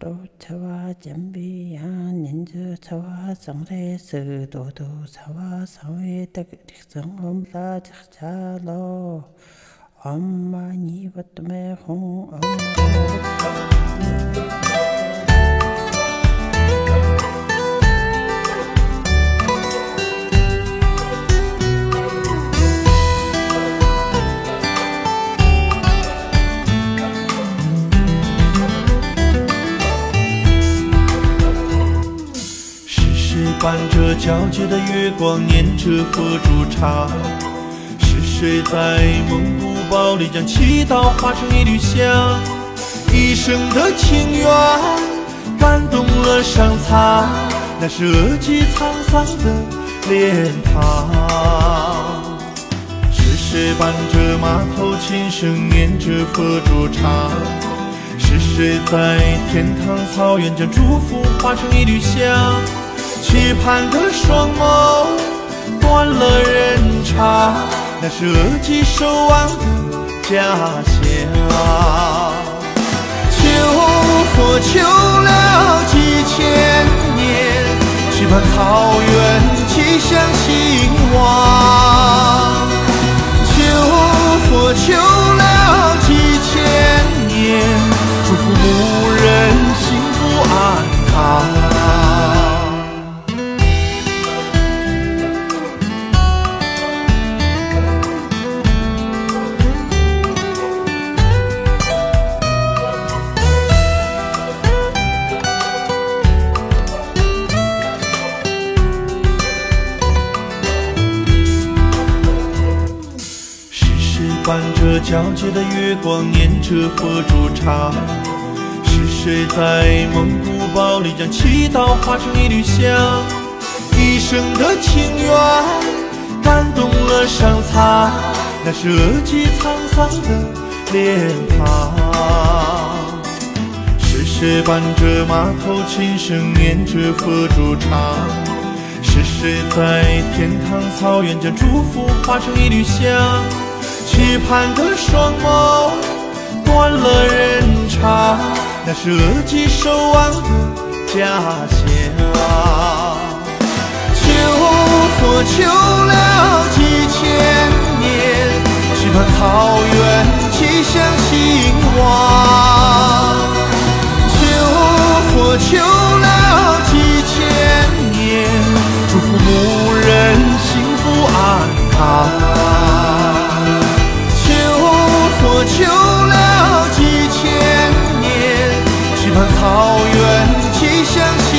하루 차와 잠비야 닌저 차와 상레스 도도 차와 상웨 덕릭성 엄라 작자로 엄마 니버트메 홍 엄마 伴着皎洁的月光，念着佛珠茶。是谁在蒙古包里将祈祷化成一缕香？一生的情缘感动了上苍，那是额济沧桑的脸庞。是谁伴着马头琴声，念着佛珠茶？是谁在天堂草原将祝福化成一缕香？期盼的双眸，断了人肠，那是额吉守望的家乡。求佛求了几千年，期盼草原吉祥兴旺。求佛求了伴着皎洁的月光，念着佛珠茶。是谁在蒙古包里将祈祷化成一缕香？一生的情缘感动了上苍，那是额济沧桑的脸庞。是谁伴着马头琴声，念着佛珠茶？是谁在天堂草原将祝福化成一缕香？期盼的双眸，断了人肠，那是额济守望的家乡。求佛求了几千年，期盼草原吉祥兴旺。求佛求了几千年，祝福牧人幸福安康。求了几千年，期盼草原吉祥兴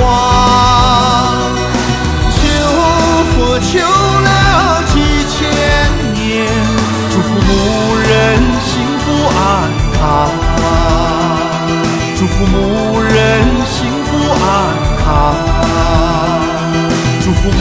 旺。求佛求了几千年，祝福牧人幸福安康。祝福牧人幸福安康。祝福牧。